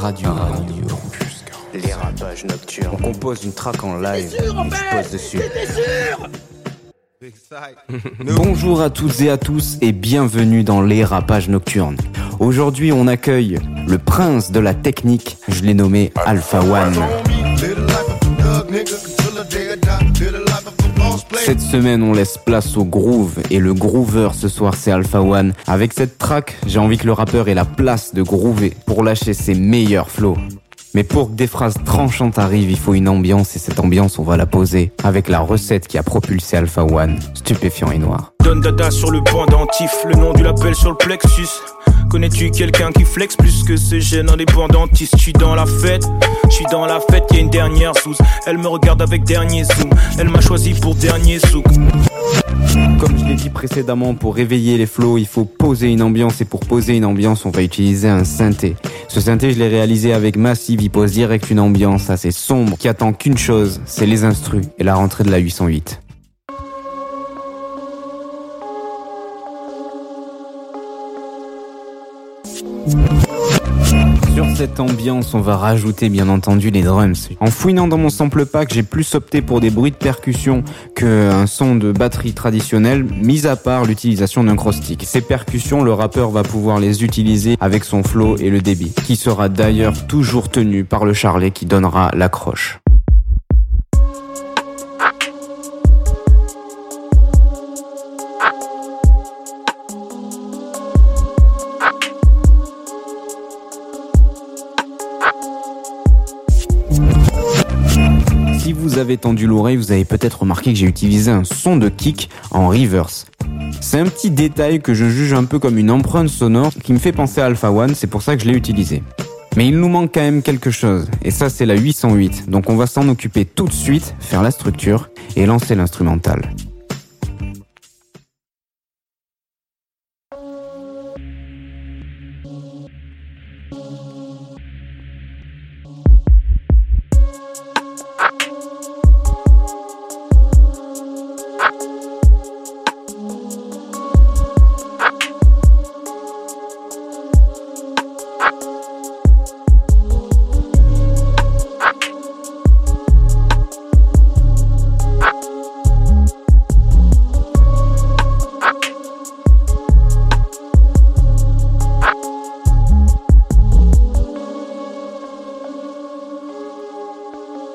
Radio. Radio. Les rapages nocturnes. On compose une track en live et je pose dessus. Bonjour à toutes et à tous et bienvenue dans les rapages nocturnes. Aujourd'hui, on accueille le prince de la technique, je l'ai nommé Alpha One. Cette semaine, on laisse place au groove et le groover ce soir, c'est Alpha One. Avec cette track, j'ai envie que le rappeur ait la place de groover pour lâcher ses meilleurs flows. Mais pour que des phrases tranchantes arrivent, il faut une ambiance et cette ambiance, on va la poser avec la recette qui a propulsé Alpha One, stupéfiant et noir. Donne dada sur le pendentif, le nom du label sur le plexus. Connais-tu quelqu'un qui flex plus que ce jeune indépendantiste? Je suis dans la fête, je suis dans la fête, y a une dernière sous. Elle me regarde avec dernier zoom, elle m'a choisi pour dernier souk. Comme je l'ai dit précédemment, pour réveiller les flows, il faut poser une ambiance et pour poser une ambiance, on va utiliser un synthé. Ce synthé, je l'ai réalisé avec Massive, il pose direct une ambiance assez sombre qui attend qu'une chose, c'est les instrus et la rentrée de la 808. Sur cette ambiance, on va rajouter bien entendu les drums. En fouinant dans mon sample pack, j'ai plus opté pour des bruits de percussion qu'un son de batterie traditionnel, mis à part l'utilisation d'un cross-stick. Ces percussions, le rappeur va pouvoir les utiliser avec son flow et le débit, qui sera d'ailleurs toujours tenu par le charlet qui donnera l'accroche. Si vous avez tendu l'oreille, vous avez peut-être remarqué que j'ai utilisé un son de kick en reverse. C'est un petit détail que je juge un peu comme une empreinte sonore qui me fait penser à Alpha One, c'est pour ça que je l'ai utilisé. Mais il nous manque quand même quelque chose, et ça c'est la 808, donc on va s'en occuper tout de suite, faire la structure et lancer l'instrumental.